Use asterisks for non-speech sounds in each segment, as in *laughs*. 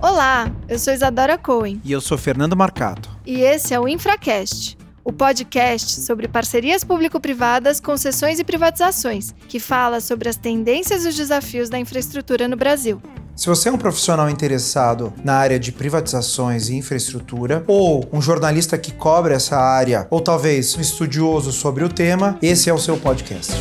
Olá, eu sou Isadora Cohen. E eu sou Fernando Marcato. E esse é o Infracast, o podcast sobre parcerias público-privadas, concessões e privatizações, que fala sobre as tendências e os desafios da infraestrutura no Brasil. Se você é um profissional interessado na área de privatizações e infraestrutura, ou um jornalista que cobre essa área, ou talvez um estudioso sobre o tema, esse é o seu podcast.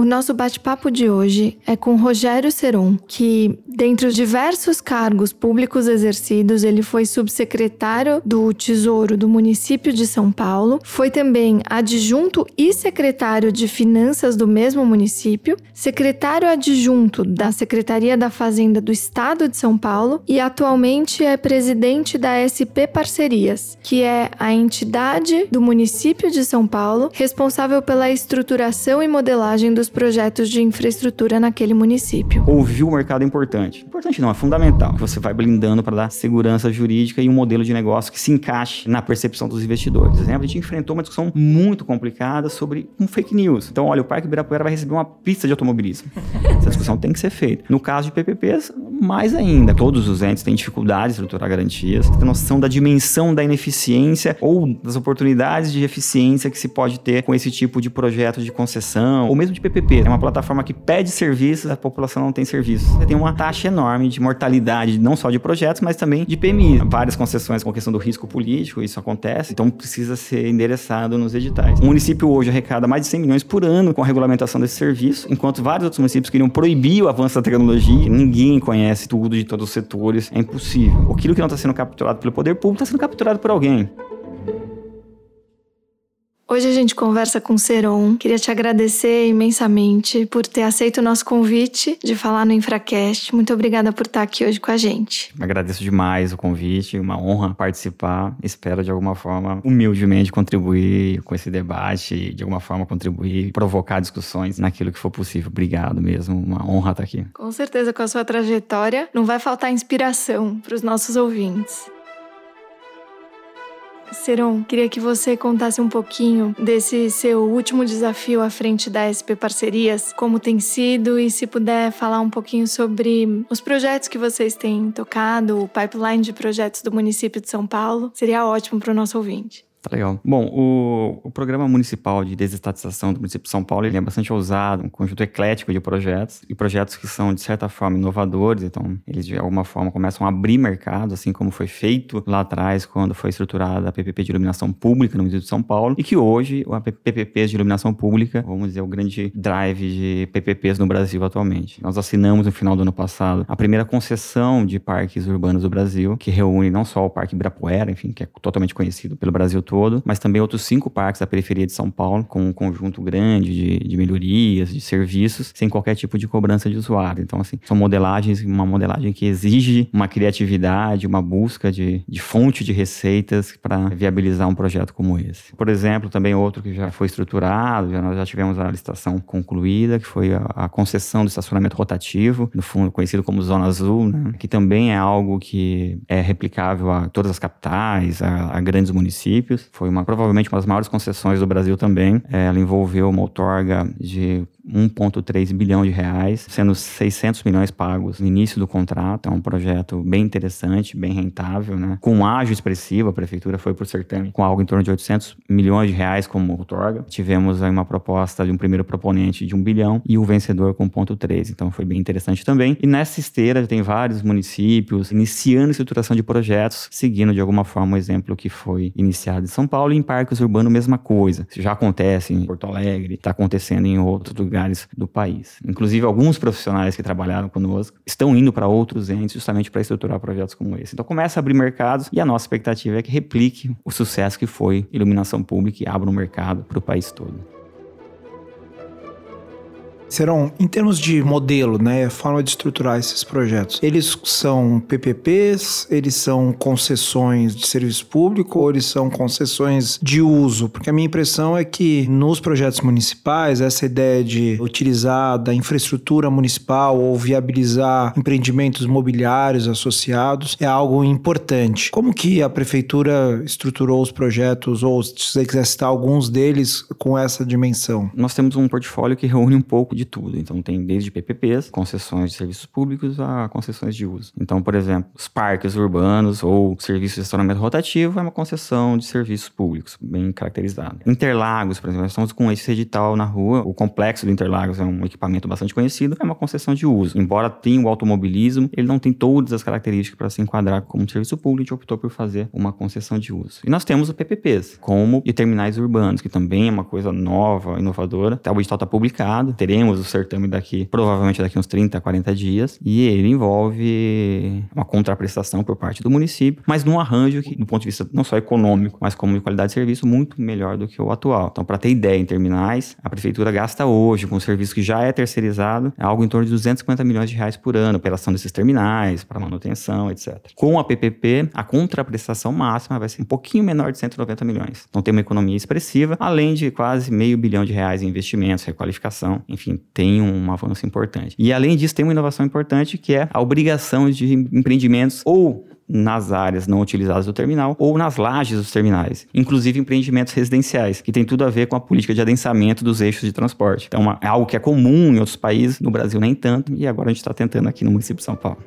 O nosso bate-papo de hoje é com Rogério Seron, que, dentre os diversos cargos públicos exercidos, ele foi subsecretário do Tesouro do município de São Paulo, foi também adjunto e secretário de Finanças do mesmo município, secretário adjunto da Secretaria da Fazenda do Estado de São Paulo e atualmente é presidente da SP Parcerias, que é a entidade do município de São Paulo responsável pela estruturação e modelagem dos projetos de infraestrutura naquele município. Ouvir o mercado é importante. Importante não, é fundamental. Você vai blindando para dar segurança jurídica e um modelo de negócio que se encaixe na percepção dos investidores. Por exemplo, a gente enfrentou uma discussão muito complicada sobre um fake news. Então, olha, o Parque Ibirapuera vai receber uma pista de automobilismo. Essa discussão tem que ser feita. No caso de PPPs, mais ainda. Todos os entes têm dificuldade de estruturar garantias. Tem noção da dimensão da ineficiência ou das oportunidades de eficiência que se pode ter com esse tipo de projeto de concessão ou mesmo de PPP PPP. É uma plataforma que pede serviços, a população não tem serviços. Você tem uma taxa enorme de mortalidade, não só de projetos, mas também de PMI. Várias concessões com a questão do risco político, isso acontece, então precisa ser endereçado nos editais. O município hoje arrecada mais de 100 milhões por ano com a regulamentação desse serviço, enquanto vários outros municípios queriam proibir o avanço da tecnologia. Ninguém conhece tudo de todos os setores, é impossível. Aquilo que não está sendo capturado pelo poder público está sendo capturado por alguém. Hoje a gente conversa com o Seron. Queria te agradecer imensamente por ter aceito o nosso convite de falar no Infracast. Muito obrigada por estar aqui hoje com a gente. Agradeço demais o convite, uma honra participar. Espero de alguma forma, humildemente, contribuir com esse debate, de alguma forma contribuir, provocar discussões naquilo que for possível. Obrigado mesmo, uma honra estar aqui. Com certeza, com a sua trajetória, não vai faltar inspiração para os nossos ouvintes. Seron, queria que você contasse um pouquinho desse seu último desafio à frente da SP Parcerias, como tem sido e se puder falar um pouquinho sobre os projetos que vocês têm tocado, o pipeline de projetos do município de São Paulo, seria ótimo para o nosso ouvinte. Tá legal. Bom, o, o Programa Municipal de Desestatização do município de São Paulo ele é bastante ousado, um conjunto eclético de projetos, e projetos que são, de certa forma, inovadores, então eles, de alguma forma, começam a abrir mercado, assim como foi feito lá atrás, quando foi estruturada a PPP de iluminação pública no município de São Paulo, e que hoje, a PPP de iluminação pública, vamos dizer, o grande drive de PPPs no Brasil atualmente. Nós assinamos, no final do ano passado, a primeira concessão de parques urbanos do Brasil, que reúne não só o Parque Ibirapuera, enfim, que é totalmente conhecido pelo Brasil todo, mas também outros cinco parques da periferia de São Paulo, com um conjunto grande de, de melhorias, de serviços, sem qualquer tipo de cobrança de usuário. Então, assim, são modelagens, uma modelagem que exige uma criatividade, uma busca de, de fonte de receitas para viabilizar um projeto como esse. Por exemplo, também outro que já foi estruturado, já, nós já tivemos a licitação concluída, que foi a, a concessão do estacionamento rotativo, no fundo conhecido como Zona Azul, né? que também é algo que é replicável a todas as capitais, a, a grandes municípios. Foi uma provavelmente uma das maiores concessões do Brasil também. É, ela envolveu uma outorga de 1,3 bilhão de reais, sendo 600 milhões pagos no início do contrato. É um projeto bem interessante, bem rentável, né? Com um ágio expressivo, a prefeitura foi por certame com algo em torno de 800 milhões de reais como outorga. Tivemos aí uma proposta de um primeiro proponente de 1 bilhão e o vencedor com 1,3. Então foi bem interessante também. E nessa esteira tem vários municípios iniciando estruturação de projetos, seguindo de alguma forma o exemplo que foi iniciado em São Paulo e em parques urbanos mesma coisa. Isso já acontece em Porto Alegre, está acontecendo em outros lugares do país. Inclusive, alguns profissionais que trabalharam conosco estão indo para outros entes justamente para estruturar projetos como esse. Então, começa a abrir mercados e a nossa expectativa é que replique o sucesso que foi iluminação pública e abra um mercado para o país todo. Serão, em termos de modelo, né, forma de estruturar esses projetos, eles são PPPs, eles são concessões de serviço público ou eles são concessões de uso? Porque a minha impressão é que nos projetos municipais, essa ideia de utilizar da infraestrutura municipal ou viabilizar empreendimentos mobiliários associados é algo importante. Como que a prefeitura estruturou os projetos, ou se você quiser citar alguns deles com essa dimensão? Nós temos um portfólio que reúne um pouco de tudo. Então tem desde PPPs, concessões de serviços públicos a concessões de uso. Então, por exemplo, os parques urbanos ou serviço de estacionamento rotativo é uma concessão de serviços públicos, bem caracterizado. Interlagos, por exemplo, nós estamos com esse edital na rua, o complexo do Interlagos é um equipamento bastante conhecido, é uma concessão de uso. Embora tenha o automobilismo, ele não tem todas as características para se enquadrar como um serviço público, a gente optou por fazer uma concessão de uso. E nós temos o PPPs, como de terminais urbanos, que também é uma coisa nova, inovadora. O edital está publicado, teremos o certame daqui, provavelmente daqui uns 30, 40 dias, e ele envolve uma contraprestação por parte do município, mas num arranjo que, do ponto de vista não só econômico, mas como de qualidade de serviço, muito melhor do que o atual. Então, para ter ideia, em terminais, a prefeitura gasta hoje, com o serviço que já é terceirizado, algo em torno de 250 milhões de reais por ano, operação desses terminais, para manutenção, etc. Com a PPP, a contraprestação máxima vai ser um pouquinho menor de 190 milhões. Então, tem uma economia expressiva, além de quase meio bilhão de reais em investimentos, requalificação, enfim, tem um avanço importante. E além disso, tem uma inovação importante que é a obrigação de empreendimentos ou nas áreas não utilizadas do terminal ou nas lajes dos terminais, inclusive empreendimentos residenciais, que tem tudo a ver com a política de adensamento dos eixos de transporte. Então, é algo que é comum em outros países, no Brasil nem tanto, e agora a gente está tentando aqui no município de São Paulo.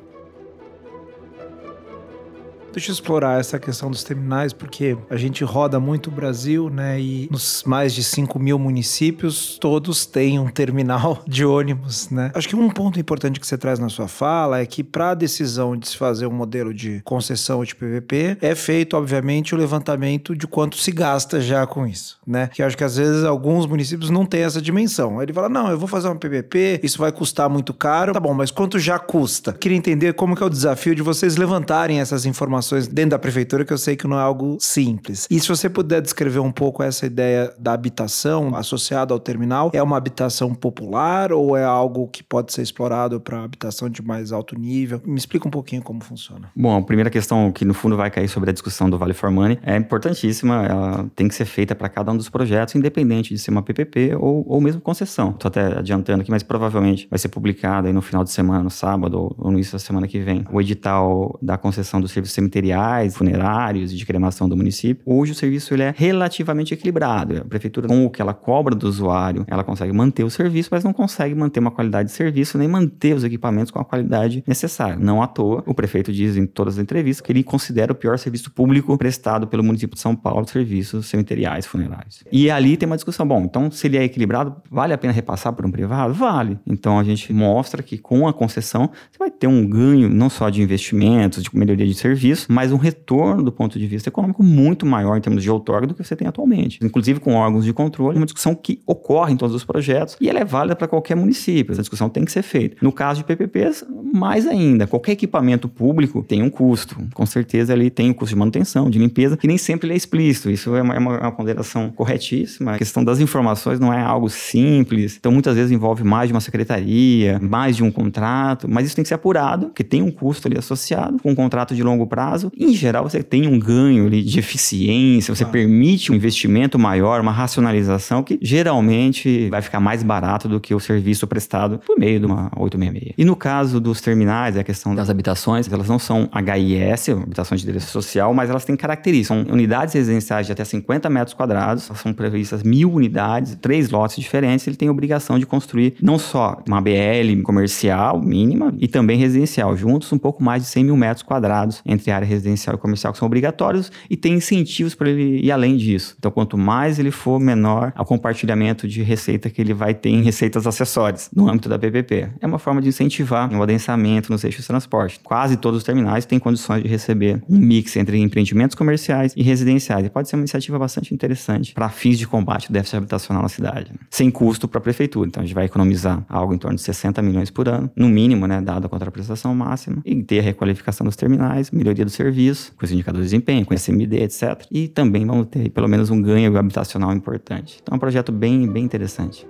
Deixa eu explorar essa questão dos terminais, porque a gente roda muito o Brasil, né? E nos mais de 5 mil municípios, todos têm um terminal *laughs* de ônibus, né? Acho que um ponto importante que você traz na sua fala é que para a decisão de se fazer um modelo de concessão de PVP, é feito, obviamente, o levantamento de quanto se gasta já com isso, né? Que acho que às vezes alguns municípios não têm essa dimensão. Ele fala, não, eu vou fazer uma PVP, isso vai custar muito caro. Tá bom, mas quanto já custa? Queria entender como que é o desafio de vocês levantarem essas informações dentro da prefeitura que eu sei que não é algo simples. E se você puder descrever um pouco essa ideia da habitação associada ao terminal, é uma habitação popular ou é algo que pode ser explorado para habitação de mais alto nível? Me explica um pouquinho como funciona. Bom, a primeira questão que no fundo vai cair sobre a discussão do Vale for Money é importantíssima, ela tem que ser feita para cada um dos projetos, independente de ser uma PPP ou, ou mesmo concessão. Estou até adiantando aqui, mas provavelmente vai ser publicado aí no final de semana, no sábado ou, ou no início da semana que vem, o edital da concessão do serviço cemitério materiais funerários e de cremação do município. Hoje o serviço ele é relativamente equilibrado. A prefeitura, com o que ela cobra do usuário, ela consegue manter o serviço, mas não consegue manter uma qualidade de serviço nem manter os equipamentos com a qualidade necessária. Não à toa, o prefeito diz em todas as entrevistas que ele considera o pior serviço público prestado pelo município de São Paulo, serviços cemiteriais funerários. E ali tem uma discussão, bom, então se ele é equilibrado, vale a pena repassar por um privado? Vale. Então a gente mostra que com a concessão você vai ter um ganho não só de investimentos, de melhoria de serviço, mas um retorno do ponto de vista econômico muito maior em termos de outorga do que você tem atualmente. Inclusive com órgãos de controle, uma discussão que ocorre em todos os projetos e ela é válida para qualquer município. Essa discussão tem que ser feita. No caso de PPPs, mais ainda. Qualquer equipamento público tem um custo. Com certeza ele tem o custo de manutenção, de limpeza, que nem sempre ele é explícito. Isso é uma, é uma, ponderação corretíssima. A questão das informações não é algo simples. Então muitas vezes envolve mais de uma secretaria, mais de um contrato, mas isso tem que ser apurado, porque tem um custo ali associado com um contrato de longo prazo prazo. Em geral, você tem um ganho ali de eficiência, você ah. permite um investimento maior, uma racionalização que geralmente vai ficar mais barato do que o serviço prestado por meio de uma 866. E no caso dos terminais, é a questão das habitações, elas não são HIS, habitações de direito social, mas elas têm características. São unidades residenciais de até 50 metros quadrados, são previstas mil unidades, três lotes diferentes, ele tem obrigação de construir não só uma BL comercial mínima e também residencial, juntos um pouco mais de 100 mil metros quadrados entre área residencial e comercial que são obrigatórios e tem incentivos para ele ir além disso. Então, quanto mais ele for, menor o compartilhamento de receita que ele vai ter em receitas acessórias no âmbito da PPP. É uma forma de incentivar o adensamento nos eixos de transporte. Quase todos os terminais têm condições de receber um mix entre empreendimentos comerciais e residenciais. E pode ser uma iniciativa bastante interessante para fins de combate ao déficit habitacional na cidade, né? sem custo para a prefeitura. Então, a gente vai economizar algo em torno de 60 milhões por ano, no mínimo, né, dado a contraprestação máxima, e ter a requalificação dos terminais, melhoria do serviço, com os indicadores de desempenho, com SMD, etc. E também vamos ter pelo menos um ganho habitacional importante. Então é um projeto bem, bem interessante.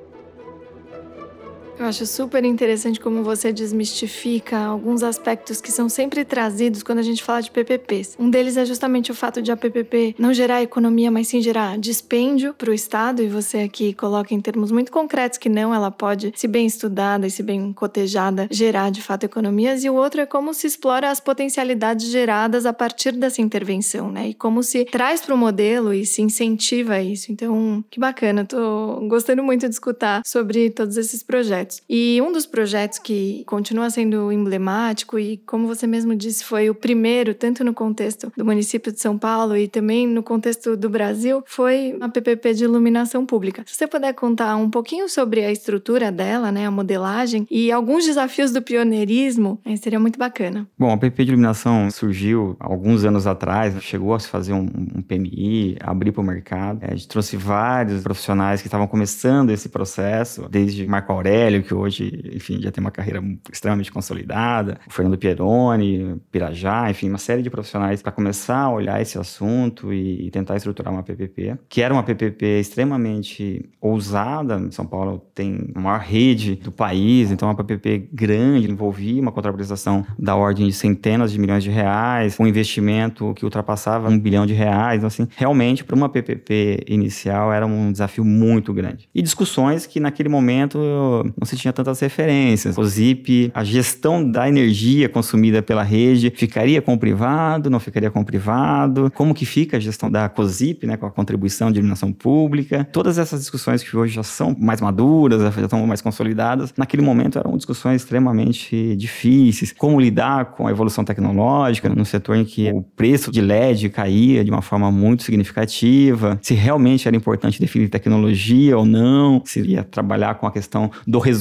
Eu acho super interessante como você desmistifica alguns aspectos que são sempre trazidos quando a gente fala de PPPs. Um deles é justamente o fato de a PPP não gerar economia, mas sim gerar dispêndio para o Estado, e você aqui coloca em termos muito concretos que não, ela pode, se bem estudada e se bem cotejada, gerar de fato economias, e o outro é como se explora as potencialidades geradas a partir dessa intervenção, né? E como se traz para o modelo e se incentiva isso. Então, que bacana, tô gostando muito de escutar sobre todos esses projetos. Projetos. E um dos projetos que continua sendo emblemático e, como você mesmo disse, foi o primeiro, tanto no contexto do município de São Paulo e também no contexto do Brasil, foi a PPP de iluminação pública. Se você puder contar um pouquinho sobre a estrutura dela, né, a modelagem e alguns desafios do pioneirismo, seria muito bacana. Bom, a PPP de iluminação surgiu alguns anos atrás, chegou a se fazer um, um PMI, abrir para o mercado. É, a gente trouxe vários profissionais que estavam começando esse processo, desde Marco Aurélio, que hoje, enfim, já tem uma carreira extremamente consolidada, o Fernando Pieroni, Pirajá, enfim, uma série de profissionais para começar a olhar esse assunto e, e, tentar estruturar uma PPP, que era uma PPP extremamente ousada. São Paulo tem a maior rede do país, então uma PPP grande, envolvia uma contraprestação da ordem de centenas de milhões de reais, um investimento que ultrapassava um bilhão de reais. Então, assim, realmente, para uma PPP inicial, era um desafio muito grande. E discussões que, naquele momento, não se tinha tantas referências. O ZIP, a gestão da energia consumida pela rede, ficaria com o privado, não ficaria com o privado? Como que fica a gestão da COSIP, né, com a contribuição de iluminação pública? Todas essas discussões que hoje já são mais maduras, já estão mais consolidadas, naquele momento eram discussões extremamente difíceis. Como lidar com a evolução tecnológica no setor em que o preço de LED caía de uma forma muito significativa, se realmente era importante definir tecnologia ou não, se ia trabalhar com a questão do resultado,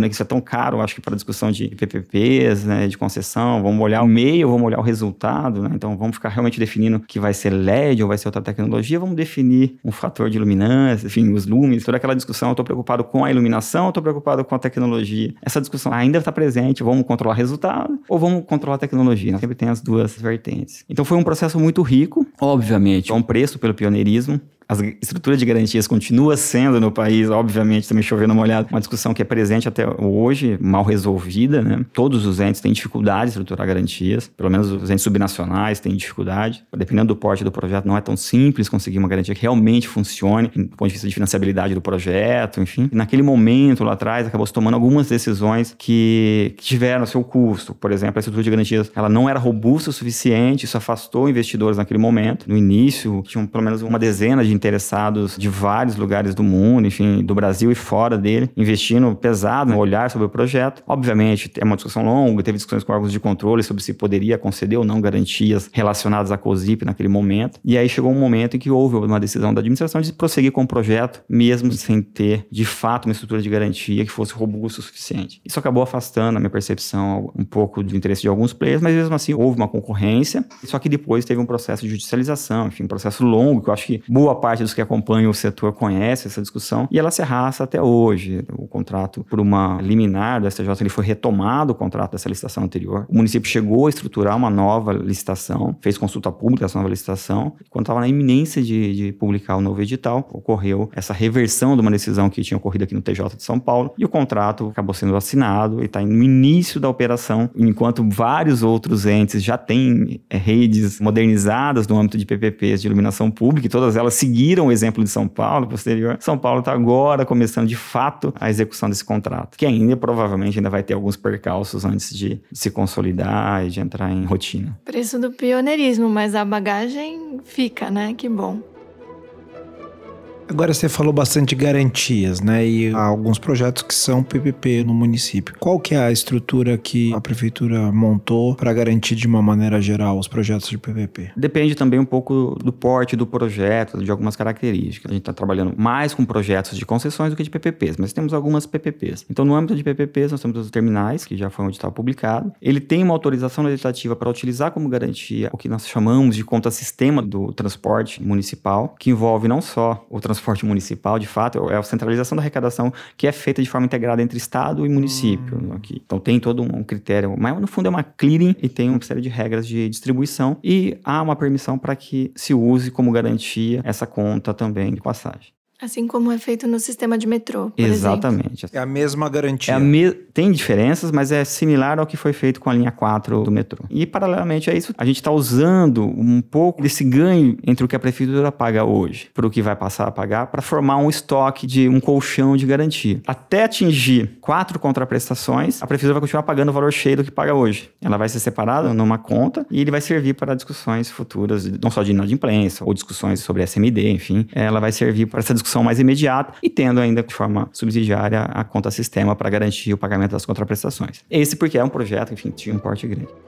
né, que isso é tão caro, acho que para discussão de PPPs, né, de concessão, vamos olhar o meio, vamos olhar o resultado, né, então vamos ficar realmente definindo que vai ser LED ou vai ser outra tecnologia, vamos definir um fator de luminância, enfim, os lumes, toda aquela discussão, eu estou preocupado com a iluminação, estou preocupado com a tecnologia. Essa discussão ainda está presente, vamos controlar resultado ou vamos controlar a tecnologia, sempre tem as duas vertentes. Então foi um processo muito rico, obviamente, é um preço pelo pioneirismo, a estrutura de garantias continua sendo no país, obviamente, também chovendo uma olhada, uma discussão que é presente até hoje, mal resolvida, né? Todos os entes têm dificuldade de estruturar garantias, pelo menos os entes subnacionais têm dificuldade. Dependendo do porte do projeto, não é tão simples conseguir uma garantia que realmente funcione, do ponto de vista de financiabilidade do projeto, enfim. E naquele momento, lá atrás, acabou se tomando algumas decisões que, que tiveram seu custo. Por exemplo, a estrutura de garantias, ela não era robusta o suficiente, isso afastou investidores naquele momento. No início, tinham pelo menos uma dezena de interessados de vários lugares do mundo, enfim, do Brasil e fora dele, investindo pesado no olhar sobre o projeto. Obviamente, é uma discussão longa, teve discussões com órgãos de controle sobre se poderia conceder ou não garantias relacionadas à COSIP naquele momento. E aí chegou um momento em que houve uma decisão da administração de prosseguir com o projeto, mesmo sem ter, de fato, uma estrutura de garantia que fosse robusta o suficiente. Isso acabou afastando, na minha percepção, um pouco do interesse de alguns players, mas mesmo assim houve uma concorrência, só que depois teve um processo de judicialização, enfim, um processo longo, que eu acho que boa parte dos que acompanham o setor conhece essa discussão, e ela se arrasta até hoje. O contrato, por uma liminar do STJ, ele foi retomado o contrato dessa licitação anterior. O município chegou a estruturar uma nova licitação, fez consulta pública essa nova licitação. Quando estava na iminência de, de publicar o novo edital, ocorreu essa reversão de uma decisão que tinha ocorrido aqui no TJ de São Paulo, e o contrato acabou sendo assinado e está no início da operação, enquanto vários outros entes já têm é, redes modernizadas no âmbito de PPPs de iluminação pública, e todas elas seguiram exemplo de São Paulo, posterior, São Paulo está agora começando de fato a execução desse contrato, que ainda provavelmente ainda vai ter alguns percalços antes de, de se consolidar e de entrar em rotina. Preço do pioneirismo, mas a bagagem fica, né? Que bom. Agora você falou bastante de garantias, né? E há alguns projetos que são PPP no município. Qual que é a estrutura que a prefeitura montou para garantir de uma maneira geral os projetos de PPP? Depende também um pouco do porte do projeto, de algumas características. A gente está trabalhando mais com projetos de concessões do que de PPPs, mas temos algumas PPPs. Então, no âmbito de PPPs, nós temos os terminais, que já foi um edital publicado. Ele tem uma autorização legislativa para utilizar como garantia o que nós chamamos de conta-sistema do transporte municipal, que envolve não só o transporte transporte municipal, de fato, é a centralização da arrecadação que é feita de forma integrada entre Estado e município. Hum. Aqui. Então tem todo um critério, mas no fundo é uma clearing e tem uma série de regras de distribuição e há uma permissão para que se use como garantia essa conta também de passagem. Assim como é feito no sistema de metrô. Exatamente. Exemplo. É a mesma garantia. É a me... Tem diferenças, mas é similar ao que foi feito com a linha 4 do metrô. E, paralelamente a isso, a gente está usando um pouco desse ganho entre o que a prefeitura paga hoje para o que vai passar a pagar para formar um estoque de um colchão de garantia. Até atingir quatro contraprestações, a prefeitura vai continuar pagando o valor cheio do que paga hoje. Ela vai ser separada numa conta e ele vai servir para discussões futuras, não só de inadimplência ou discussões sobre SMD, enfim. Ela vai servir para essa discussão discussão mais imediata e tendo ainda de forma subsidiária a conta sistema para garantir o pagamento das contraprestações. Esse porque é um projeto, enfim, tinha um porte grande.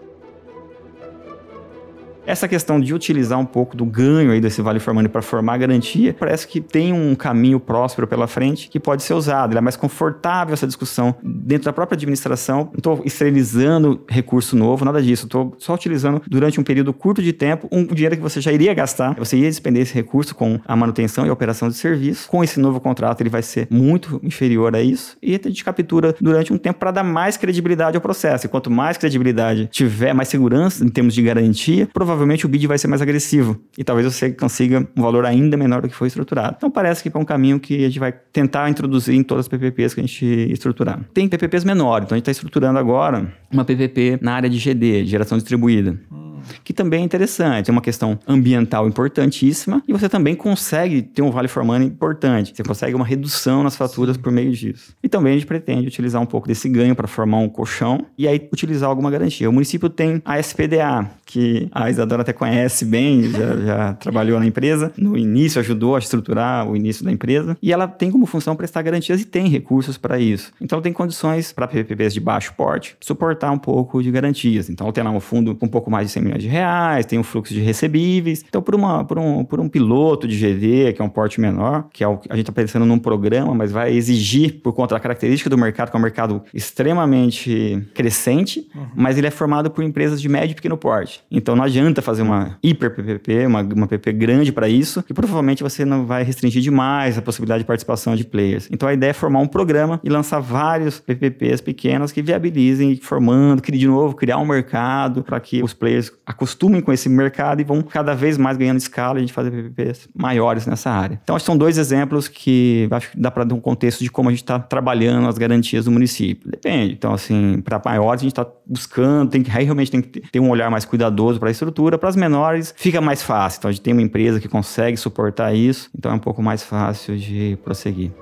Essa questão de utilizar um pouco do ganho aí desse Vale for Money para formar garantia, parece que tem um caminho próspero pela frente que pode ser usado. Ele é mais confortável essa discussão dentro da própria administração. Não estou esterilizando recurso novo, nada disso. Estou só utilizando durante um período curto de tempo um dinheiro que você já iria gastar. Você ia despender esse recurso com a manutenção e a operação de serviço. Com esse novo contrato, ele vai ser muito inferior a isso e a gente captura durante um tempo para dar mais credibilidade ao processo. E quanto mais credibilidade tiver, mais segurança em termos de garantia, provavelmente provavelmente o bid vai ser mais agressivo e talvez você consiga um valor ainda menor do que foi estruturado. Então parece que é um caminho que a gente vai tentar introduzir em todas as PPPs que a gente estruturar. Tem PPPs menores, então a gente está estruturando agora uma PPP na área de GD, geração distribuída. Hum que também é interessante. É uma questão ambiental importantíssima e você também consegue ter um vale for money importante. Você consegue uma redução nas faturas por meio disso. E também a gente pretende utilizar um pouco desse ganho para formar um colchão e aí utilizar alguma garantia. O município tem a SPDA, que a Isadora até conhece bem, já, já trabalhou na empresa. No início ajudou a estruturar o início da empresa e ela tem como função prestar garantias e tem recursos para isso. Então tem condições para PPPs de baixo porte suportar um pouco de garantias. Então tem lá um fundo com um pouco mais de 100 milhões de reais, tem um fluxo de recebíveis. Então, por, uma, por, um, por um piloto de GD, que é um porte menor, que é o que a gente está pensando num programa, mas vai exigir, por conta da característica do mercado, que é um mercado extremamente crescente, uhum. mas ele é formado por empresas de médio e pequeno porte. Então, não adianta fazer uma hiper PPP, uma, uma PP grande para isso, que provavelmente você não vai restringir demais a possibilidade de participação de players. Então, a ideia é formar um programa e lançar vários PPPs pequenos que viabilizem, formando, criar de novo, criar um mercado para que os players acostumem com esse mercado e vão cada vez mais ganhando escala e a gente fazer PPPs maiores nessa área. Então, acho que são dois exemplos que acho que dá para dar um contexto de como a gente está trabalhando as garantias do município. Depende. Então, assim, para maiores a gente está buscando, tem que realmente tem que ter um olhar mais cuidadoso para a estrutura. Para as menores fica mais fácil. Então, a gente tem uma empresa que consegue suportar isso, então é um pouco mais fácil de prosseguir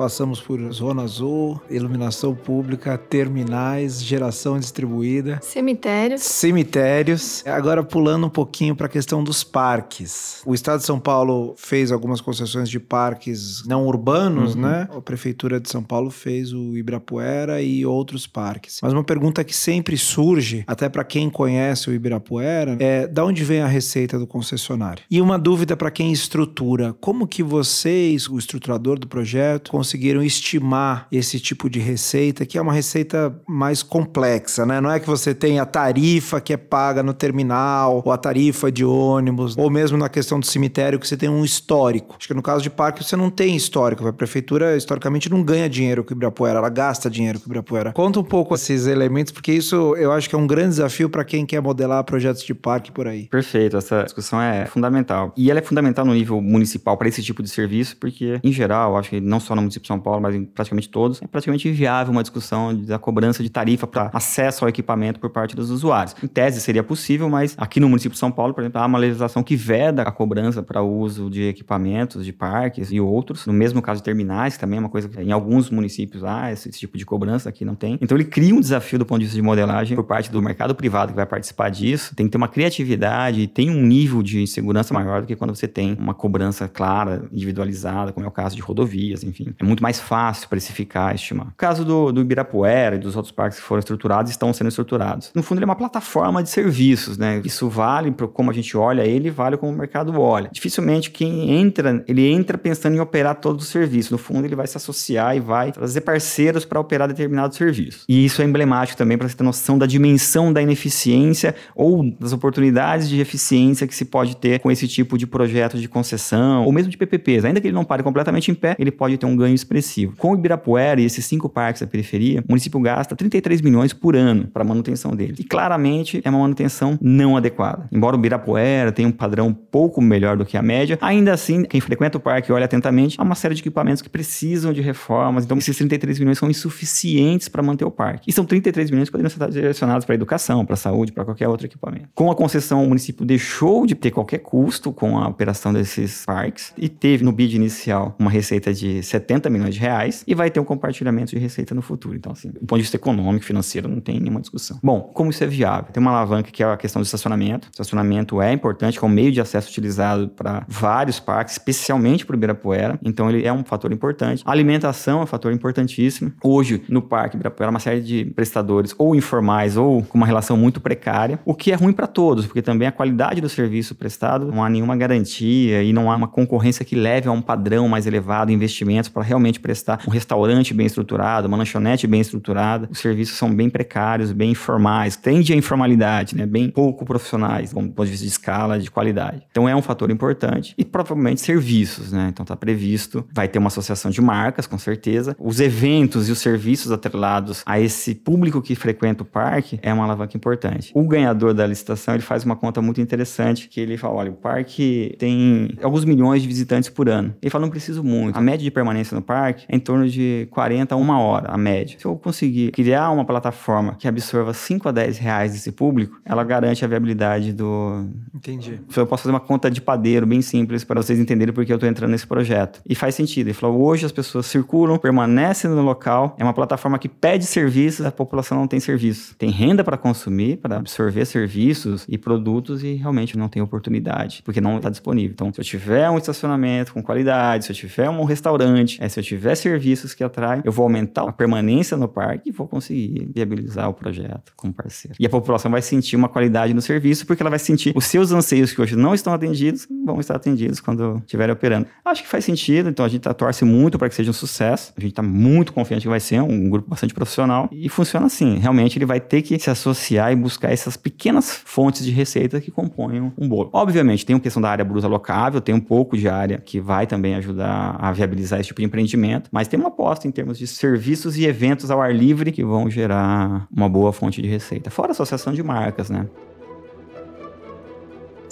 passamos por zona azul, iluminação pública, terminais, geração distribuída, cemitérios. Cemitérios. Agora pulando um pouquinho para a questão dos parques. O estado de São Paulo fez algumas concessões de parques não urbanos, uhum. né? A prefeitura de São Paulo fez o Ibirapuera e outros parques. Mas uma pergunta que sempre surge, até para quem conhece o Ibirapuera, é da onde vem a receita do concessionário? E uma dúvida para quem estrutura, como que vocês, o estruturador do projeto, conseguiram estimar esse tipo de receita, que é uma receita mais complexa, né? Não é que você tem a tarifa que é paga no terminal, ou a tarifa de ônibus, ou mesmo na questão do cemitério, que você tem um histórico. Acho que no caso de parque você não tem histórico. A prefeitura, historicamente, não ganha dinheiro com o Ibirapuera, ela gasta dinheiro com o Ibirapuera. Conta um pouco esses elementos, porque isso eu acho que é um grande desafio para quem quer modelar projetos de parque por aí. Perfeito, essa discussão é fundamental. E ela é fundamental no nível municipal para esse tipo de serviço, porque, em geral, acho que não só no município de São Paulo, mas em praticamente todos, é praticamente inviável uma discussão da cobrança de tarifa para acesso ao equipamento por parte dos usuários. Em tese seria possível, mas aqui no município de São Paulo, por exemplo, há uma legislação que veda a cobrança para uso de equipamentos, de parques e outros. No mesmo caso de terminais, também é uma coisa que em alguns municípios há esse, esse tipo de cobrança, aqui não tem. Então ele cria um desafio do ponto de vista de modelagem por parte do mercado privado que vai participar disso. Tem que ter uma criatividade, tem um nível de segurança maior do que quando você tem uma cobrança clara, individualizada, como é o caso de rodovias, enfim. É muito mais fácil precificar, estimar. O caso do, do Ibirapuera e dos outros parques que foram estruturados estão sendo estruturados. No fundo, ele é uma plataforma de serviços, né? Isso vale para como a gente olha ele, vale como o mercado olha. Dificilmente quem entra, ele entra pensando em operar todos os serviços. No fundo, ele vai se associar e vai trazer parceiros para operar determinados serviços. E isso é emblemático também para você ter noção da dimensão da ineficiência ou das oportunidades de eficiência que se pode ter com esse tipo de projeto de concessão ou mesmo de PPPs. Ainda que ele não pare completamente em pé, ele pode ter um ganho expressivo. Com o Ibirapuera e esses cinco parques da periferia, o município gasta 33 milhões por ano para manutenção dele. E claramente é uma manutenção não adequada. Embora o Ibirapuera tenha um padrão um pouco melhor do que a média, ainda assim, quem frequenta o parque e olha atentamente, há uma série de equipamentos que precisam de reformas. Então, esses 33 milhões são insuficientes para manter o parque. E são 33 milhões que poderiam ser direcionados para educação, para saúde, para qualquer outro equipamento. Com a concessão, o município deixou de ter qualquer custo com a operação desses parques e teve no bid inicial uma receita de 70 40 milhões de reais e vai ter um compartilhamento de receita no futuro. Então, assim, do ponto de vista econômico, financeiro, não tem nenhuma discussão. Bom, como isso é viável? Tem uma alavanca que é a questão do estacionamento. O estacionamento é importante como meio de acesso utilizado para vários parques, especialmente para o Ibirapuera. Então, ele é um fator importante. A alimentação é um fator importantíssimo. Hoje, no Parque Ibirapuera, uma série de prestadores ou informais ou com uma relação muito precária, o que é ruim para todos, porque também a qualidade do serviço prestado não há nenhuma garantia e não há uma concorrência que leve a um padrão mais elevado, investimentos para realmente prestar um restaurante bem estruturado, uma lanchonete bem estruturada. Os serviços são bem precários, bem informais, tende a informalidade, né? bem pouco profissionais, do ponto de vista de escala, de qualidade. Então é um fator importante. E provavelmente serviços, né? Então está previsto, vai ter uma associação de marcas, com certeza. Os eventos e os serviços atrelados a esse público que frequenta o parque é uma alavanca importante. O ganhador da licitação, ele faz uma conta muito interessante, que ele fala, olha, o parque tem alguns milhões de visitantes por ano. Ele fala, não preciso muito. A média de permanência no parque é em torno de 40 a uma hora, a média. Se eu conseguir criar uma plataforma que absorva 5 a 10 reais desse público, ela garante a viabilidade do... Entendi. Eu posso fazer uma conta de padeiro bem simples para vocês entenderem porque eu estou entrando nesse projeto. E faz sentido. Ele falou, hoje as pessoas circulam, permanecem no local, é uma plataforma que pede serviços, a população não tem serviço. Tem renda para consumir, para absorver serviços e produtos e realmente não tem oportunidade, porque não está disponível. Então, se eu tiver um estacionamento com qualidade, se eu tiver um restaurante, é, se eu tiver serviços que atraem, eu vou aumentar a permanência no parque e vou conseguir viabilizar o projeto como parceiro. E a população vai sentir uma qualidade no serviço, porque ela vai sentir os seus anseios que hoje não estão atendidos, vão estar atendidos quando estiverem operando. Acho que faz sentido, então a gente tá, torce muito para que seja um sucesso. A gente está muito confiante que vai ser um grupo bastante profissional e funciona assim. Realmente ele vai ter que se associar e buscar essas pequenas fontes de receita que compõem um bolo. Obviamente, tem a questão da área bruta locável, tem um pouco de área que vai também ajudar a viabilizar esse tipo de empreendimento, mas tem uma aposta em termos de serviços e eventos ao ar livre que vão gerar uma boa fonte de receita. Fora a associação de marcas, né?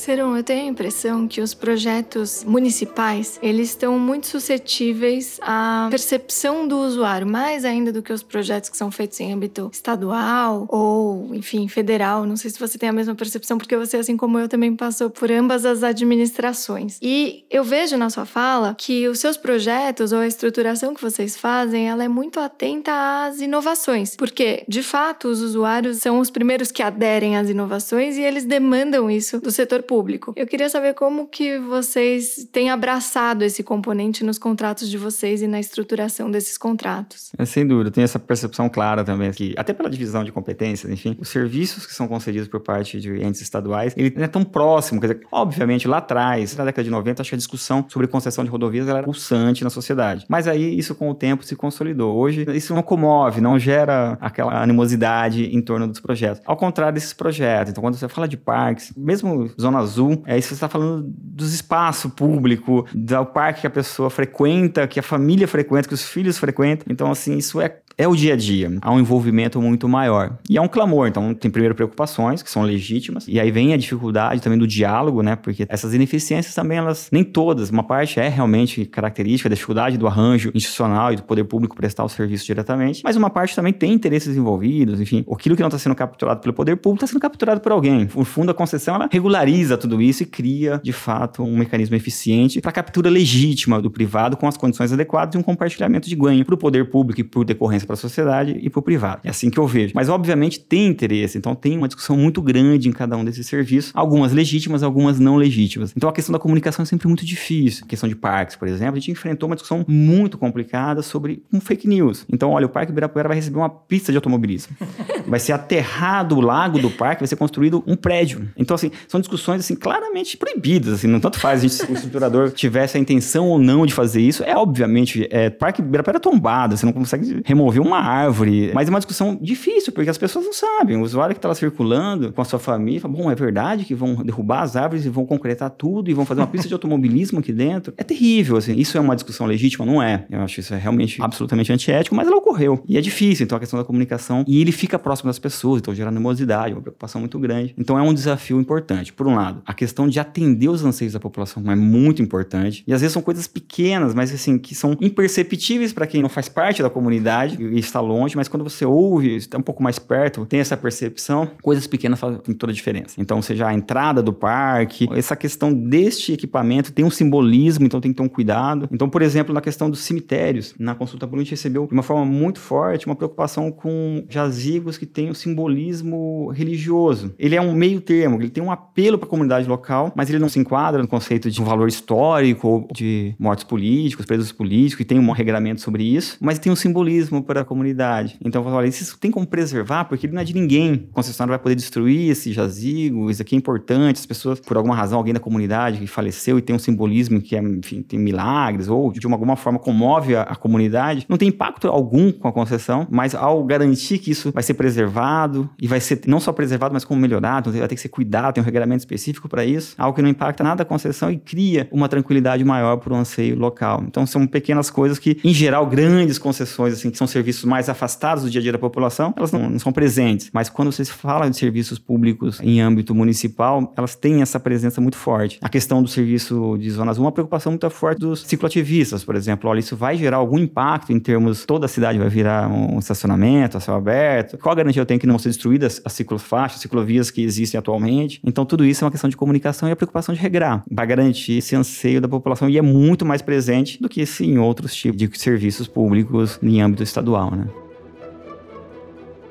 Eu tenho a impressão que os projetos municipais, eles estão muito suscetíveis à percepção do usuário, mais ainda do que os projetos que são feitos em âmbito estadual ou, enfim, federal. Não sei se você tem a mesma percepção, porque você, assim como eu, também passou por ambas as administrações. E eu vejo na sua fala que os seus projetos ou a estruturação que vocês fazem, ela é muito atenta às inovações, porque, de fato, os usuários são os primeiros que aderem às inovações e eles demandam isso do setor público. Eu queria saber como que vocês têm abraçado esse componente nos contratos de vocês e na estruturação desses contratos. É, sem dúvida, tem essa percepção clara também que, até pela divisão de competências, enfim, os serviços que são concedidos por parte de entes estaduais, ele não é tão próximo, quer dizer, obviamente lá atrás, na década de 90, acho que a discussão sobre concessão de rodovias era pulsante na sociedade. Mas aí isso com o tempo se consolidou. Hoje isso não comove, não gera aquela animosidade em torno dos projetos. Ao contrário desses projetos. Então, quando você fala de parques, mesmo zona azul, é isso você está falando dos espaços público, do parque que a pessoa frequenta, que a família frequenta, que os filhos frequentam. Então, assim, isso é é o dia a dia. Há um envolvimento muito maior. E é um clamor. Então, tem primeiro preocupações, que são legítimas. E aí vem a dificuldade também do diálogo, né? Porque essas ineficiências também, elas, nem todas, uma parte é realmente característica da dificuldade do arranjo institucional e do poder público prestar o serviço diretamente. Mas uma parte também tem interesses envolvidos, enfim. Aquilo que não está sendo capturado pelo poder público está sendo capturado por alguém. O fundo, a concessão, ela regulariza tudo isso e cria, de fato, um mecanismo eficiente para captura legítima do privado com as condições adequadas e um compartilhamento de ganho para o poder público e por decorrência para a sociedade e para o privado. É assim que eu vejo. Mas, obviamente, tem interesse. Então, tem uma discussão muito grande em cada um desses serviços. Algumas legítimas, algumas não legítimas. Então, a questão da comunicação é sempre muito difícil. A questão de parques, por exemplo, a gente enfrentou uma discussão muito complicada sobre um fake news. Então, olha, o Parque Ibirapuera vai receber uma pista de automobilismo. *laughs* vai ser aterrado o lago do parque, vai ser construído um prédio. Então, assim, são discussões, assim, claramente proibidas. Assim, não tanto faz a gente, se o estruturador *laughs* tivesse a intenção ou não de fazer isso. É, obviamente, é, Parque Ibirapuera é tombado, você não consegue remover uma árvore. Mas é uma discussão difícil, porque as pessoas não sabem. O usuário que está lá circulando com a sua família fala, bom, é verdade que vão derrubar as árvores e vão concretar tudo e vão fazer uma pista de automobilismo aqui dentro. É terrível, assim. Isso é uma discussão legítima? Não é. Eu acho isso é realmente absolutamente antiético, mas ela ocorreu. E é difícil, então, a questão da comunicação. E ele fica próximo das pessoas, então gera animosidade, uma preocupação muito grande. Então é um desafio importante. Por um lado, a questão de atender os anseios da população é muito importante. E às vezes são coisas pequenas, mas assim, que são imperceptíveis para quem não faz parte da comunidade, está longe, mas quando você ouve, está um pouco mais perto, tem essa percepção, coisas pequenas fazem toda a diferença. Então, seja a entrada do parque, essa questão deste equipamento tem um simbolismo, então tem que ter um cuidado. Então, por exemplo, na questão dos cemitérios, na consulta pública a gente recebeu de uma forma muito forte uma preocupação com jazigos que têm um simbolismo religioso. Ele é um meio termo, ele tem um apelo para a comunidade local, mas ele não se enquadra no conceito de um valor histórico de mortos políticos, presos políticos, e tem um regramento sobre isso, mas tem um simbolismo para a comunidade. Então, eu falei, isso tem como preservar, porque ele não é de ninguém. O concessionário vai poder destruir esse jazigo, isso aqui é importante, as pessoas, por alguma razão, alguém da comunidade que faleceu e tem um simbolismo que é, enfim, tem milagres, ou de alguma forma comove a, a comunidade, não tem impacto algum com a concessão, mas ao garantir que isso vai ser preservado e vai ser não só preservado, mas como melhorado, vai ter que ser cuidado, tem um regulamento específico para isso, algo que não impacta nada a concessão e cria uma tranquilidade maior para o anseio local. Então são pequenas coisas que, em geral, grandes concessões, assim, que são serviços mais afastados do dia a dia da população, elas não, não são presentes. Mas quando vocês falam de serviços públicos em âmbito municipal, elas têm essa presença muito forte. A questão do serviço de zonas 1, uma preocupação muito forte dos cicloativistas, por exemplo. Olha, isso vai gerar algum impacto em termos, toda a cidade vai virar um estacionamento a céu aberto? Qual a garantia eu tenho que não ser destruídas as ciclofaixas, ciclovias que existem atualmente? Então, tudo isso é uma questão de comunicação e a preocupação de regrar, para garantir esse anseio da população e é muito mais presente do que esse em outros tipos de serviços públicos em âmbito estadual, né?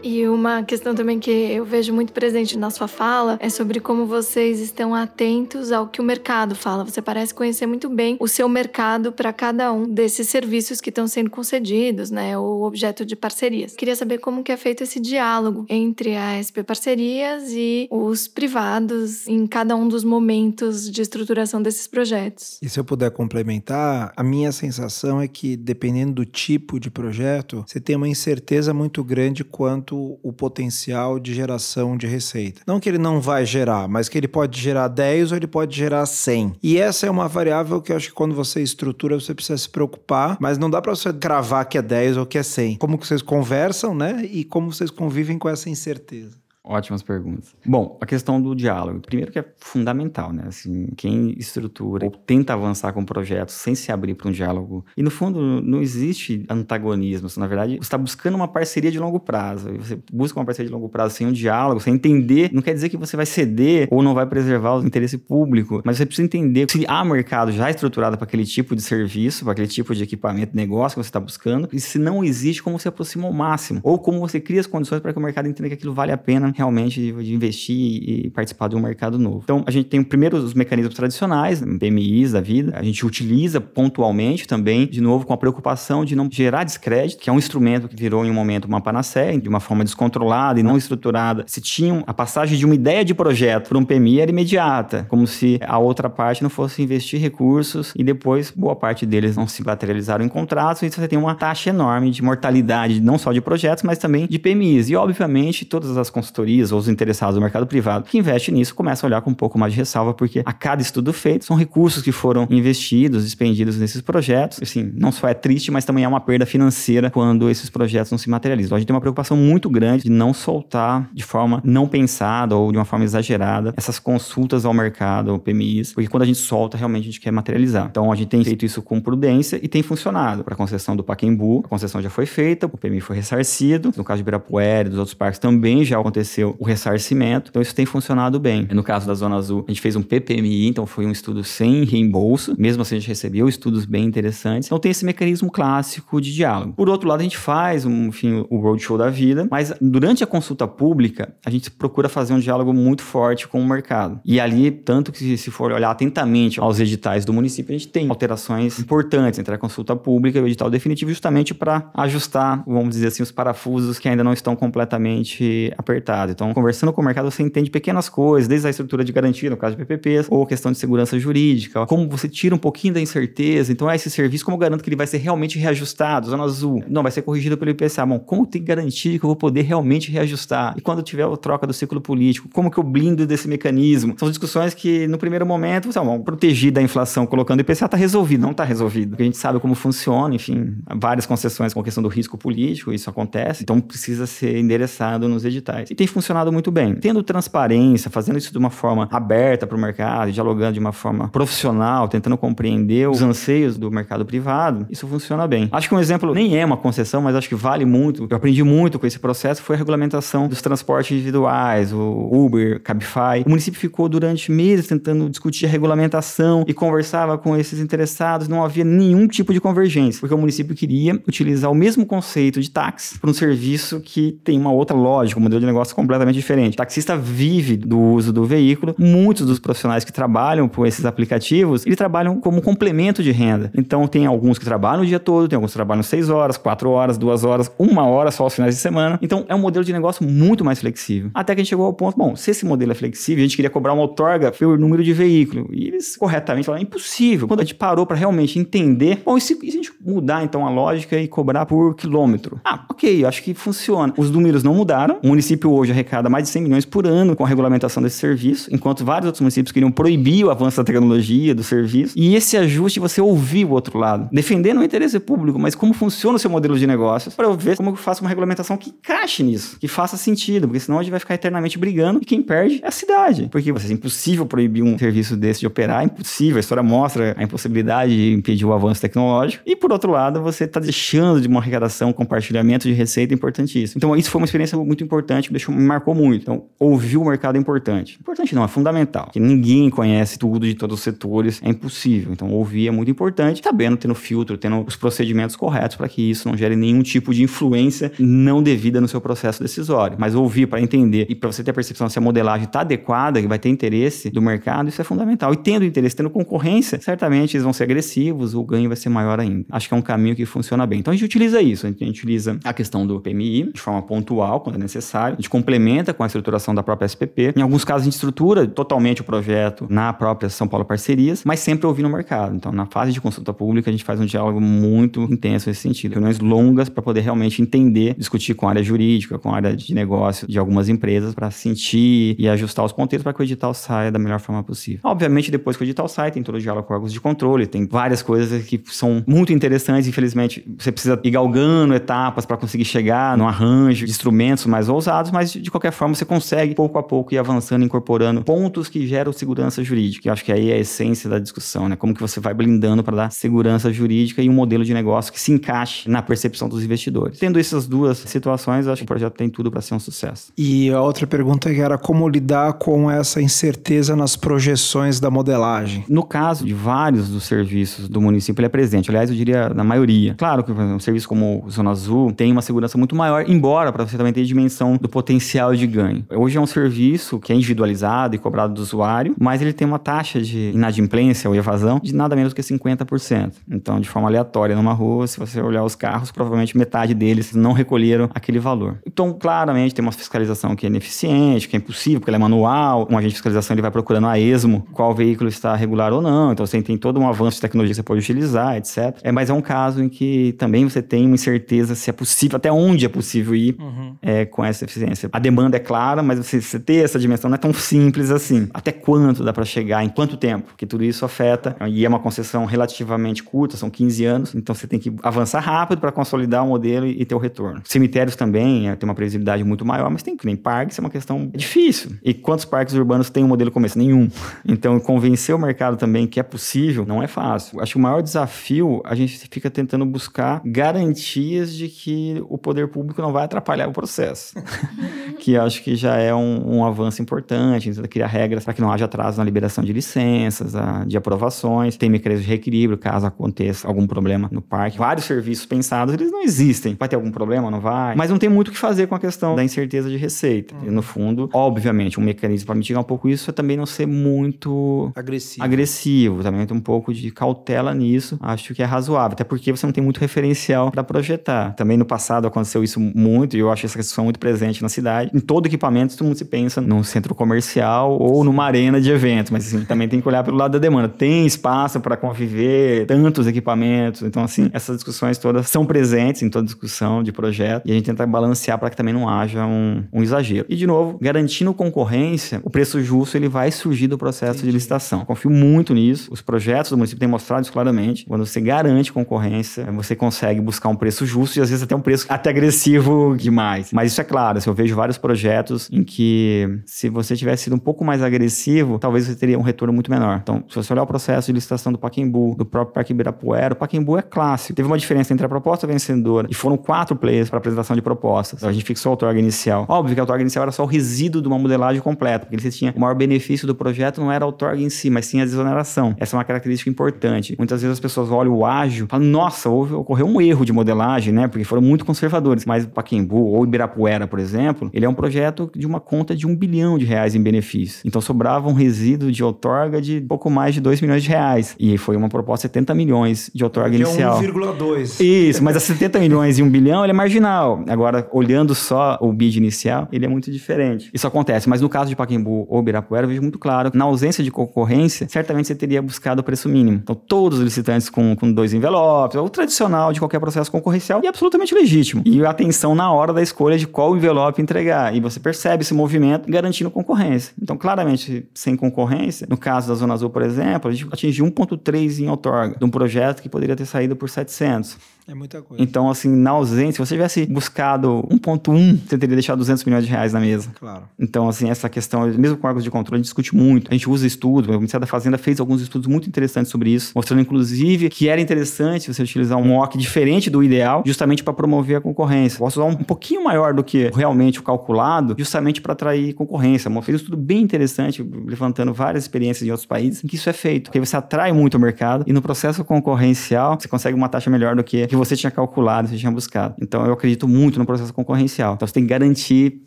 E uma questão também que eu vejo muito presente na sua fala é sobre como vocês estão atentos ao que o mercado fala. Você parece conhecer muito bem o seu mercado para cada um desses serviços que estão sendo concedidos, né, ou objeto de parcerias. Queria saber como que é feito esse diálogo entre a SP Parcerias e os privados em cada um dos momentos de estruturação desses projetos. E se eu puder complementar, a minha sensação é que dependendo do tipo de projeto, você tem uma incerteza muito grande quanto o potencial de geração de receita. Não que ele não vai gerar, mas que ele pode gerar 10 ou ele pode gerar 100. E essa é uma variável que eu acho que quando você estrutura, você precisa se preocupar, mas não dá para você cravar que é 10 ou que é 100. Como que vocês conversam, né? E como vocês convivem com essa incerteza. Ótimas perguntas. Bom, a questão do diálogo. Primeiro que é fundamental, né? Assim, quem estrutura ou tenta avançar com projetos sem se abrir para um diálogo. E no fundo, não existe antagonismo. Na verdade, você está buscando uma parceria de longo prazo. E você busca uma parceria de longo prazo sem um diálogo, sem entender. Não quer dizer que você vai ceder ou não vai preservar o interesse público. Mas você precisa entender se há mercado já estruturado para aquele tipo de serviço, para aquele tipo de equipamento, negócio que você está buscando. E se não existe, como você aproxima ao máximo. Ou como você cria as condições para que o mercado entenda que aquilo vale a pena realmente de investir e participar de um mercado novo. Então, a gente tem primeiro os mecanismos tradicionais, PMIs da vida, a gente utiliza pontualmente também, de novo, com a preocupação de não gerar descrédito, que é um instrumento que virou em um momento uma panaceia, de uma forma descontrolada e não estruturada. Se tinha a passagem de uma ideia de projeto para um PMI era imediata, como se a outra parte não fosse investir recursos e depois boa parte deles não se materializaram em contratos, e você tem uma taxa enorme de mortalidade, não só de projetos, mas também de PMIs. E, obviamente, todas as consultorias ou os interessados no mercado privado que investem nisso começam a olhar com um pouco mais de ressalva, porque a cada estudo feito são recursos que foram investidos, despendidos nesses projetos. Assim, não só é triste, mas também é uma perda financeira quando esses projetos não se materializam. A gente tem uma preocupação muito grande de não soltar de forma não pensada ou de uma forma exagerada essas consultas ao mercado, ou PMIs, porque quando a gente solta, realmente a gente quer materializar. Então a gente tem feito isso com prudência e tem funcionado. Para a concessão do Paquembu, a concessão já foi feita, o PMI foi ressarcido. No caso de Ibirapuera e dos outros parques também já aconteceu o ressarcimento. Então isso tem funcionado bem. No caso da Zona Azul, a gente fez um PPMI, então foi um estudo sem reembolso. Mesmo assim, a gente recebeu estudos bem interessantes. Então tem esse mecanismo clássico de diálogo. Por outro lado, a gente faz, um, enfim, o roadshow da vida, mas durante a consulta pública, a gente procura fazer um diálogo muito forte com o mercado. E ali, tanto que se for olhar atentamente aos editais do município, a gente tem alterações importantes entre a consulta pública e o edital definitivo, justamente para ajustar, vamos dizer assim, os parafusos que ainda não estão completamente apertados mercado. Então, conversando com o mercado, você entende pequenas coisas, desde a estrutura de garantia, no caso de PPPs, ou questão de segurança jurídica, como você tira um pouquinho da incerteza. Então, é esse serviço, como eu garanto que ele vai ser realmente reajustado? Zona azul, não, vai ser corrigido pelo IPCA. Bom, como tem garantia que eu vou poder realmente reajustar? E quando tiver a troca do ciclo político, como que eu blindo desse mecanismo? São discussões que, no primeiro momento, você, bom, protegir da inflação colocando o IPCA está resolvido, não está resolvido. Porque a gente sabe como funciona, enfim, várias concessões com a questão do risco político, isso acontece. Então, precisa ser endereçado nos editais. E tem funcionado muito bem. Tendo transparência, fazendo isso de uma forma aberta para o mercado, dialogando de uma forma profissional, tentando compreender os anseios do mercado privado, isso funciona bem. Acho que um exemplo nem é uma concessão, mas acho que vale muito. Eu aprendi muito com esse processo foi a regulamentação dos transportes individuais, o Uber, Cabify. O município ficou durante meses tentando discutir a regulamentação e conversava com esses interessados, não havia nenhum tipo de convergência, porque o município queria utilizar o mesmo conceito de táxi para um serviço que tem uma outra lógica, um modelo de negócio completamente diferente. O taxista vive do uso do veículo. Muitos dos profissionais que trabalham com esses aplicativos, eles trabalham como complemento de renda. Então, tem alguns que trabalham o dia todo, tem alguns que trabalham seis horas, quatro horas, duas horas, uma hora só aos finais de semana. Então, é um modelo de negócio muito mais flexível. Até que a gente chegou ao ponto, bom, se esse modelo é flexível, a gente queria cobrar uma outorga pelo número de veículo. E eles corretamente falaram, é impossível. Quando a gente parou para realmente entender, bom, e se, e se a gente mudar então a lógica e cobrar por quilômetro? Ah, ok, acho que funciona. Os números não mudaram. O município hoje arrecada mais de 100 milhões por ano com a regulamentação desse serviço, enquanto vários outros municípios queriam proibir o avanço da tecnologia, do serviço. E esse ajuste, você ouvir o outro lado, defendendo o interesse público, mas como funciona o seu modelo de negócios, para eu ver como eu faço uma regulamentação que encaixe nisso, que faça sentido, porque senão a gente vai ficar eternamente brigando e quem perde é a cidade. Porque você é impossível proibir um serviço desse de operar, é impossível. A história mostra a impossibilidade de impedir o avanço tecnológico. E por outro lado, você está deixando de uma arrecadação, compartilhamento de receita importantíssimo. Então, isso foi uma experiência muito importante, me, deixou, marcou muito. Então, ouvir o mercado é importante. Importante não, é fundamental. Porque ninguém conhece tudo de todos os setores, é impossível. Então, ouvir é muito importante, sabendo, tendo filtro, tendo os procedimentos corretos para que isso não gere nenhum tipo de influência não devida no seu processo decisório. Mas ouvir para entender e para você ter a percepção se a modelagem está adequada, que vai ter interesse do mercado, isso é fundamental. E tendo interesse, tendo concorrência, certamente eles vão ser agressivos, o ganho vai ser maior ainda. Acho que é um caminho que funciona bem. Então, a gente utiliza isso. A gente utiliza a questão do PMI de forma pontual, quando é necessário. A gente complementa com a estruturação da própria SPP. Em alguns casos, a gente estrutura totalmente o projeto na própria São Paulo Parcerias, mas sempre ouvindo o mercado. Então, na fase de consulta pública, a gente faz um diálogo muito intenso nesse sentido. Reuniões longas para poder realmente entender, discutir com a área jurídica, com a área de negócio de algumas empresas, para sentir e ajustar os ponteiros para que o edital saia da melhor forma possível. Obviamente, depois que o edital sai, tem todo o diálogo com órgãos de controle, tem várias coisas que são muito interessantes. Infelizmente, você precisa ir galgando etapas para conseguir chegar no arranjo de instrumentos mais ousados, mas de qualquer forma você consegue pouco a pouco ir avançando, incorporando pontos que geram segurança jurídica. Eu acho que aí é a essência da discussão, né? Como que você vai blindando para dar segurança jurídica e um modelo de negócio que se encaixe na percepção dos investidores. Tendo essas duas situações, acho que o projeto tem tudo para ser um sucesso. E a outra pergunta que era como lidar com essa incerteza nas projeções da modelagem. No caso de vários dos serviços do município, ele é presente. Aliás, eu diria na maioria. Claro que um serviço como Zona Azul tem uma segurança muito maior, embora para você também ter dimensão do potencial de ganho. Hoje é um serviço que é individualizado e cobrado do usuário, mas ele tem uma taxa de inadimplência ou evasão de nada menos que 50%. Então, de forma aleatória, numa rua, se você olhar os carros, provavelmente metade deles não recolheram aquele valor. Então, claramente, tem uma fiscalização que é ineficiente, que é impossível, porque ela é manual. Um agente de fiscalização ele vai procurando a esmo qual veículo está regular ou não. Então, você tem todo um avanço de tecnologia que você pode utilizar, etc. É, mas é um caso em que também você tem uma incerteza se é possível, até onde é possível ir uhum. é, com essa eficiência. A demanda é clara, mas você, você ter essa dimensão não é tão simples assim. Até quanto dá para chegar? Em quanto tempo? Porque tudo isso afeta. E é uma concessão relativamente curta, são 15 anos. Então, você tem que avançar rápido para consolidar o modelo e, ter o retorno. Cemitérios também é, tem uma previsibilidade muito maior, mas tem que nem parques, é uma questão difícil. E quantos parques urbanos têm um modelo como esse? Nenhum. Então, convencer o mercado também que é possível não é fácil. Acho que o maior desafio, a gente fica tentando buscar garantias de que o poder público não vai atrapalhar o processo. *laughs* que acho que já é um, um avanço importante, então criar regras para que não haja atraso na liberação de licenças, a, de aprovações, tem mecanismos de reequilíbrio caso aconteça algum problema no parque. Vários serviços pensados, eles não existem. Vai ter algum problema? Não vai? Mas não tem muito o que fazer com a questão da incerteza de receita. Uhum. E, no fundo, obviamente, um mecanismo para mitigar um pouco isso é também não ser muito agressivo. agressivo. Também tem um pouco de cautela nisso. Acho que é razoável. Até porque você não tem muito referencial para projetar. Também no passado aconteceu isso muito e eu acho essa questão muito presente na cidade. Em todo equipamento, todo mundo se pensa num centro comercial ou numa arena de eventos. Mas assim, também tem que olhar pelo lado da demanda. Tem espaço para conviver tantos equipamentos. Então, assim, essas discussões todas são presentes em toda discussão de projeto e a gente tenta balancear para que também não haja um, um, exagero. E, de novo, garantindo concorrência, o preço justo ele vai surgir do processo Entendi. de licitação. Confio muito nisso. Os projetos do município têm mostrado isso claramente. Quando você garante concorrência, você consegue buscar um preço justo e às vezes até um preço até agressivo demais. Mas isso é claro, assim, eu vejo vários projetos em que, se você tivesse sido um pouco mais agressivo, talvez você teria um retorno muito menor. Então, se você olhar o processo de licitação do Paquembu, do próprio Parque Ibirapuera, o Paquembu é clássico. Teve uma diferença entre a proposta vencedora e foram quatro players para apresentação de propostas. Então, a gente fixou a outorga inicial. Óbvio que a outorga inicial era só o resíduo de uma modelagem completa, porque você tinha o maior benefício do projeto não era a outorga em si, mas sim a desoneração. Essa é uma característica importante. Muitas vezes as pessoas olham o ágil e falam, nossa, houve, ocorreu um erro de modelagem, né? Porque foram muito conservadores. Mas o Paquembu ou Ibirapuera, por exemplo, ele é um projeto de uma conta de um bilhão de reais em benefício. Então sobrava um resíduo de outorga de pouco mais de 2 milhões de reais. E foi uma proposta de 70 milhões de outorga é inicial. 1,2. Isso, mas a 70 milhões e 1 bilhão, ele é marginal. Agora, olhando só o bid inicial, ele é muito diferente. Isso acontece, mas no caso de Pacaembu ou Ibirapuera, eu vejo muito claro que na ausência de concorrência, certamente você teria buscado o preço mínimo. Então, todos os licitantes com, com dois envelopes, é o tradicional de qualquer processo concorrencial, e é absolutamente legítimo. E a atenção na hora da escolha de qual envelope entregar. E você percebe esse movimento garantindo concorrência. Então, claramente, sem concorrência, no caso da Zona Azul, por exemplo, a gente atingiu 1,3 em outorga de um projeto que poderia ter saído por 700. É muita coisa. Então, assim, na ausência, se você tivesse buscado 1.1, você teria deixado 200 milhões de reais na mesa. Claro. Então, assim, essa questão, mesmo com órgãos de controle, a gente discute muito. A gente usa estudos, o Ministério da Fazenda fez alguns estudos muito interessantes sobre isso, mostrando, inclusive, que era interessante você utilizar um MOC diferente do ideal, justamente para promover a concorrência. Posso usar um pouquinho maior do que realmente o calculado, justamente para atrair concorrência. Fez um estudo bem interessante, levantando várias experiências em outros países, em que isso é feito. Porque você atrai muito o mercado e no processo concorrencial, você consegue uma taxa melhor do que que você tinha calculado, você tinha buscado. Então, eu acredito muito no processo concorrencial. Então, você tem que garantir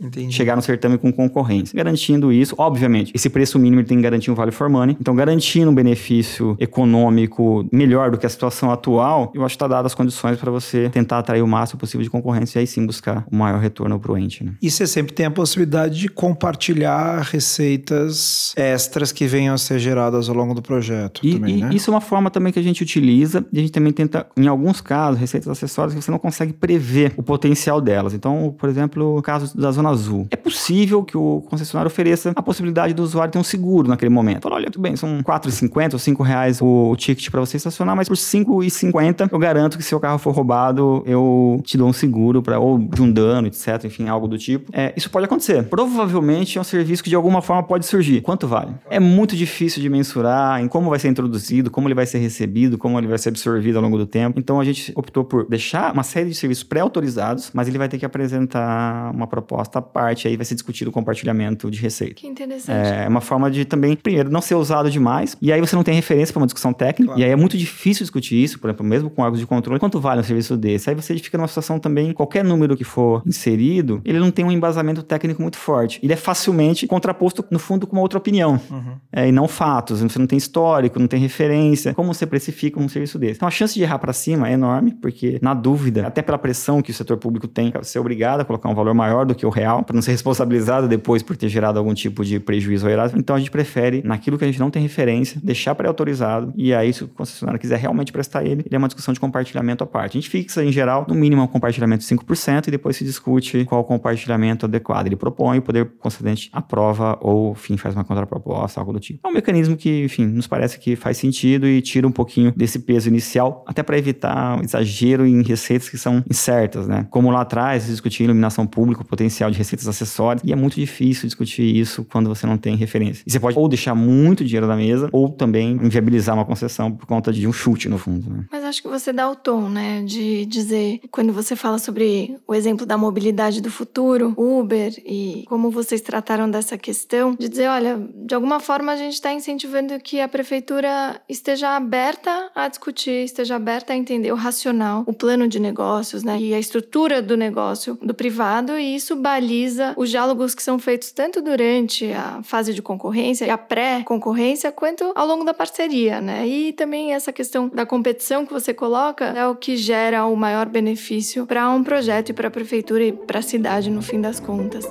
Entendi. chegar no certame com concorrência. Garantindo isso, obviamente, esse preço mínimo ele tem que garantir um vale for money. Então, garantindo um benefício econômico melhor do que a situação atual, eu acho que está dadas as condições para você tentar atrair o máximo possível de concorrência e aí sim buscar o maior retorno para o ente. Né? E você sempre tem a possibilidade de compartilhar receitas extras que venham a ser geradas ao longo do projeto E, também, e né? isso é uma forma também que a gente utiliza e a gente também tenta, em alguns casos, receitas acessórias que você não consegue prever o potencial delas. Então, por exemplo, o caso da Zona Azul. É possível que o concessionário ofereça a possibilidade do usuário ter um seguro naquele momento. Fala, olha, tudo bem, são R$ 4,50 ou 5 reais o, o ticket para você estacionar, mas por R$ 5,50 eu garanto que se o carro for roubado, eu te dou um seguro para ou de um dano, etc, enfim, algo do tipo. É, isso pode acontecer. Provavelmente é um serviço que de alguma forma pode surgir. Quanto vale? É muito difícil de mensurar em como vai ser introduzido, como ele vai ser recebido, como ele vai ser absorvido ao longo do tempo. Então a gente optou por deixar uma série de serviços pré-autorizados, mas ele vai ter que apresentar uma proposta à parte, aí vai ser discutido o compartilhamento de receita. Que interessante. É uma forma de também, primeiro, não ser usado demais, e aí você não tem referência para uma discussão técnica, Claro. e aí é muito difícil discutir isso, por exemplo, mesmo com órgãos de controle, quanto vale um serviço desse? Aí você fica numa situação também, qualquer número que for inserido, ele não tem um embasamento técnico muito forte. Ele é facilmente contraposto, no fundo, com uma outra opinião, Uhum. é, e não fatos. Você não tem histórico, não tem referência. Como você precifica um serviço desse? Então a chance de errar para cima é enorme, porque na dúvida, até pela pressão que o setor público tem, você é obrigado a colocar um valor maior do que o real, para não ser *laughs* responsabilizado depois por ter gerado algum tipo de prejuízo ou errado. Então a gente prefere, naquilo que a gente não tem referência, deixar pré-autorizado, e aí se o concessionário quiser realmente prestar ele, ele é uma discussão de compartilhamento à parte. A gente fixa, em geral, no mínimo um compartilhamento de 5% e depois se discute qual o compartilhamento adequado. Ele propõe, o poder concedente aprova ou, enfim, faz uma contraproposta, algo do tipo. É um mecanismo que, enfim, nos parece que faz sentido e tira um pouquinho desse peso inicial, até para evitar um exagero em receitas que são incertas, né? Como lá atrás, se discutia iluminação pública, o potencial de receitas acessórias, e é muito difícil discutir isso quando você não tem referência. E você pode ou deixar muito dinheiro na mesa, ou também inviabilizar uma concessão por conta de um chute, no fundo, né? Mas acho que você dá o tom, né? De dizer, quando você fala sobre o exemplo da mobilidade do futuro, Uber e como vocês trataram dessa questão, de dizer, olha, de alguma forma a gente está incentivando que a prefeitura esteja aberta a discutir, esteja aberta a entender o racional, o plano de negócios, né? E a estrutura do negócio do privado, e isso baliza os diálogos que são feitos tanto durante a fase de concorrência e a pré-concorrência, quanto ao longo da parceria, né? E também essa questão da competição que você coloca é o que gera o maior benefício para um projeto e para a prefeitura e para a cidade no fim das contas.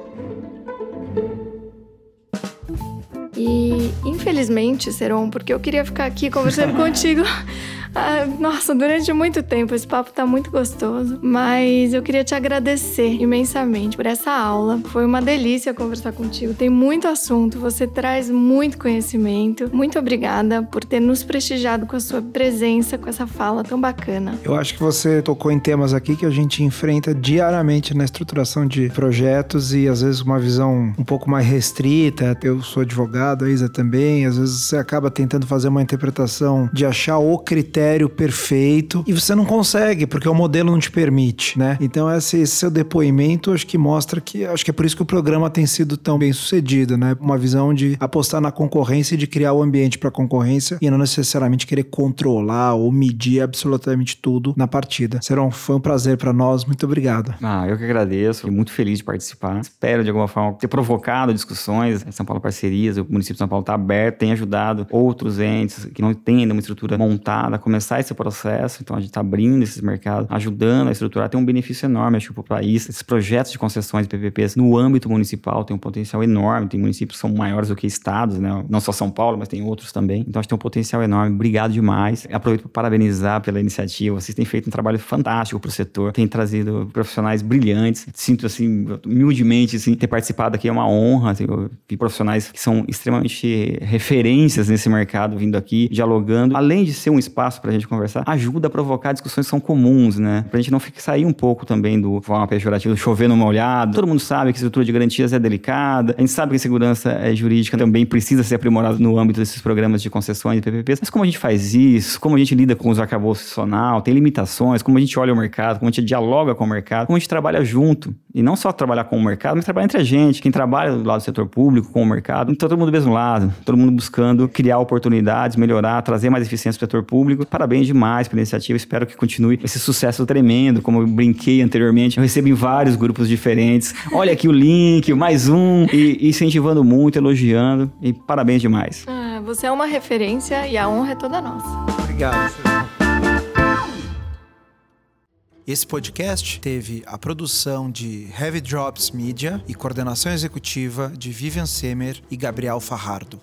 E infelizmente, Seron, porque eu queria ficar aqui conversando *laughs* contigo Ah, nossa, durante muito tempo esse papo tá muito gostoso, mas eu queria te agradecer imensamente por essa aula. Foi uma delícia conversar contigo. Tem muito assunto, você traz muito conhecimento. Muito obrigada por ter nos prestigiado com a sua presença, com essa fala tão bacana. Eu acho que você tocou em temas aqui que a gente enfrenta diariamente na estruturação de projetos e às vezes uma visão um pouco mais restrita. Eu sou advogado, a Isa também. Às vezes você acaba tentando fazer uma interpretação de achar o critério perfeito e você não consegue porque o modelo não te permite, né? Então esse, esse seu depoimento acho que mostra que acho que é por isso que o programa tem sido tão bem sucedido, né? Uma visão de apostar na concorrência e de criar o ambiente para concorrência e não necessariamente querer controlar ou medir absolutamente tudo na partida. Será um, foi um prazer para nós. Muito obrigado. Ah, eu que agradeço. Fico muito feliz de participar. Espero de alguma forma ter provocado discussões. São Paulo Parcerias, o município de São Paulo está aberto, tem ajudado outros entes que não têm ainda uma estrutura montada começar esse processo. Então a gente está abrindo esses mercados, ajudando a estruturar. Tem um benefício enorme, acho para o país. Esses projetos de concessões de PPPs no âmbito municipal tem um potencial enorme. Tem municípios que são maiores do que estados, né? Não só São Paulo, mas tem outros também. Então acho que tem um potencial enorme. Obrigado demais. Aproveito para parabenizar pela iniciativa. Vocês têm feito um trabalho fantástico para o setor, têm trazido profissionais brilhantes. Sinto assim, humildemente, assim, ter participado aqui é uma honra. Assim, vi profissionais que são extremamente referências nesse mercado vindo aqui, dialogando. Além de ser um espaço para a gente conversar, ajuda a provocar discussões que são comuns, né? Para a gente não ficar, sair um pouco também do forma pejorativa, chover numa olhada. Todo mundo sabe que a estrutura de garantias é delicada. A gente sabe que a segurança é, jurídica também precisa ser aprimorada no âmbito desses programas de concessões e PPPs. Mas como a gente faz isso? Como a gente lida com os arcabouços institucional? Tem limitações? Como a gente olha o mercado? Como a gente dialoga com o mercado? Como a gente trabalha junto? E não só trabalhar com o mercado, mas trabalhar entre a gente, quem trabalha do lado do setor público, com o mercado. Então, todo mundo do mesmo lado, todo mundo buscando criar oportunidades, melhorar, trazer mais eficiência para o setor público. Parabéns demais pela iniciativa, espero que continue esse sucesso tremendo, como eu brinquei anteriormente. Eu recebo em vários grupos diferentes. Olha aqui o link, mais um, e incentivando muito, elogiando, e parabéns demais. Ah, você é uma referência e a honra é toda nossa. Obrigado. Esse podcast teve a produção de Heavy Drops Media e coordenação executiva de Vivian Semer e Gabriel Farrardo.